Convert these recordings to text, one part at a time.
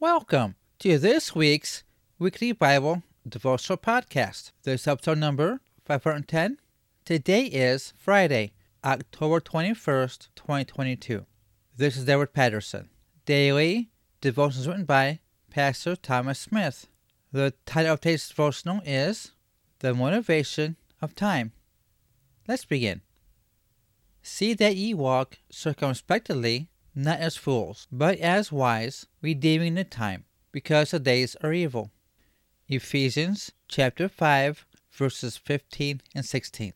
Welcome to this week's weekly Bible devotional podcast. This is episode number 510. Today is Friday, October 21st, 2022. This is David Patterson. Daily devotions written by Pastor Thomas Smith. The title of today's devotional is The Motivation of Time. Let's begin. See that ye walk circumspectly, not as fools, but as wise, redeeming the time, because the days are evil. Ephesians chapter 5, verses 15 and 16.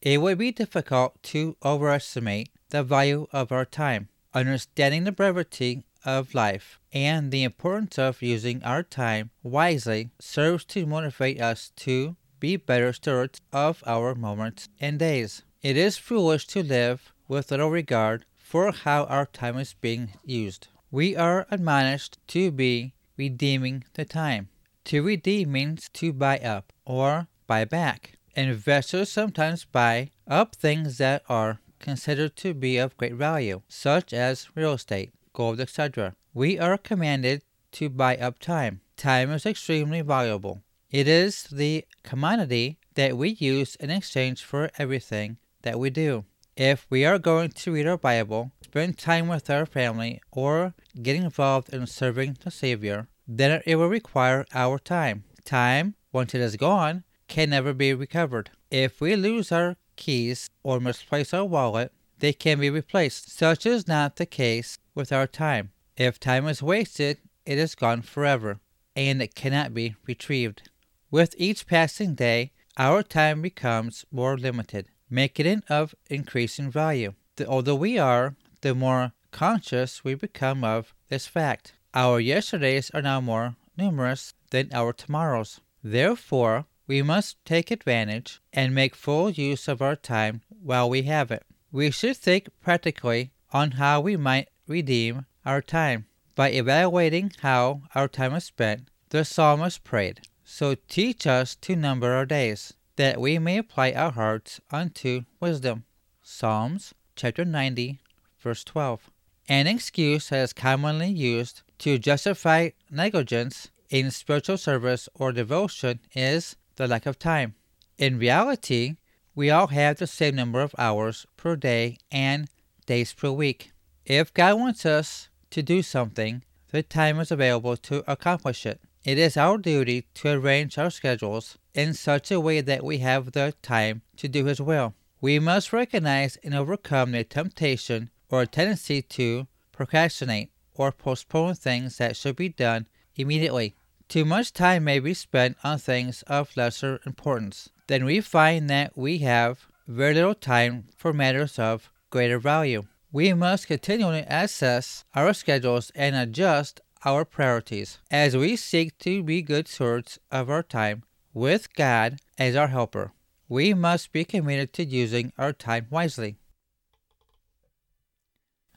It would be difficult to overestimate the value of our time. Understanding the brevity of life and the importance of using our time wisely serves to motivate us to be better stewards of our moments and days. It is foolish to live with little regard for how our time is being used. We are admonished to be redeeming the time. To redeem means to buy up or buy back. Investors sometimes buy up things that are considered to be of great value, such as real estate, gold, etc. We are commanded to buy up time. Time is extremely valuable. It is the commodity that we use in exchange for everything that we do. If we are going to read our Bible, spend time with our family, or get involved in serving the Savior, then it will require our time. Time, once it is gone, can never be recovered. If we lose our keys or misplace our wallet, they can be replaced. Such is not the case with our time. If time is wasted, it is gone forever, and it cannot be retrieved. With each passing day, our time becomes more limited making it of increasing value. The older we are, the more conscious we become of this fact. Our yesterdays are now more numerous than our tomorrows. Therefore, we must take advantage and make full use of our time while we have it. We should think practically on how we might redeem our time. By evaluating how our time is spent, the psalmist prayed, So teach us to number our days, that we may apply our hearts unto wisdom. Psalms chapter 90, verse 12. An excuse that is commonly used to justify negligence in spiritual service or devotion is the lack of time. In reality, we all have the same number of hours per day and days per week. If God wants us to do something, the time is available to accomplish it. It is our duty to arrange our schedules in such a way that we have the time to do His will. We must recognize and overcome the temptation or tendency to procrastinate or postpone things that should be done immediately. Too much time may be spent on things of lesser importance. Then we find that we have very little time for matters of greater value. We must continually assess our schedules and adjust our priorities as we seek to be good stewards of our time with God as our helper. We must be committed to using our time wisely.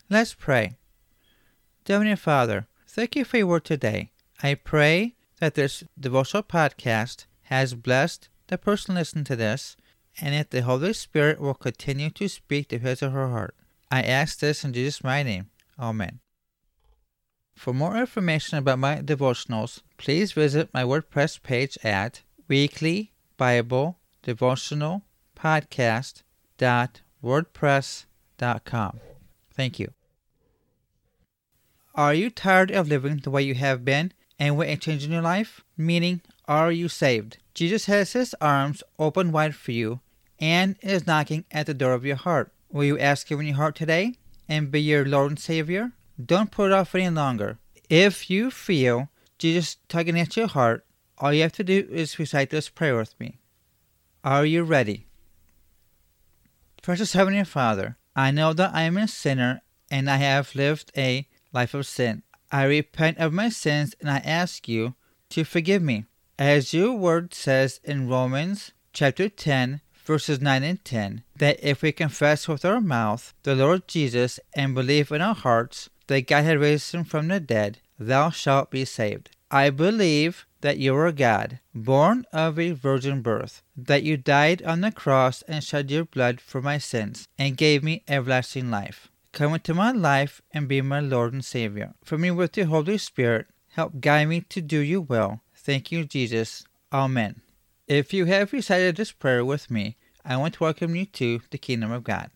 Let's pray. Heavenly Father, thank you for your word today. I pray that this devotional podcast has blessed the person listening to this, and that the Holy Spirit will continue to speak to his or her heart. I ask this in Jesus' name. Amen. For more information about my devotionals, please visit my WordPress page at weekly Bible devotional podcast dot wordpress dot com. Thank you. Are you tired of living the way you have been and want a change in your life? Meaning, are you saved? Jesus has his arms open wide for you and is knocking at the door of your heart. Will you ask him in your heart today and be your Lord and Savior? Don't put it off any longer. If you feel Jesus tugging at your heart, all you have to do is recite this prayer with me. Are you ready? Precious Heavenly Father, I know that I am a sinner and I have lived a life of sin. I repent of my sins and I ask you to forgive me. As your word says in Romans chapter 10, verses 9 and 10, that if we confess with our mouth the Lord Jesus and believe in our hearts that God had raised him from the dead, thou shalt be saved. I believe that you are God, born of a virgin birth, that you died on the cross and shed your blood for my sins, and gave me everlasting life. come into my life and be my Lord and Savior. Fill me with your Holy Spirit. Help guide me to do your will. Thank you, Jesus. Amen. If you have recited this prayer with me, I want to welcome you to the kingdom of God.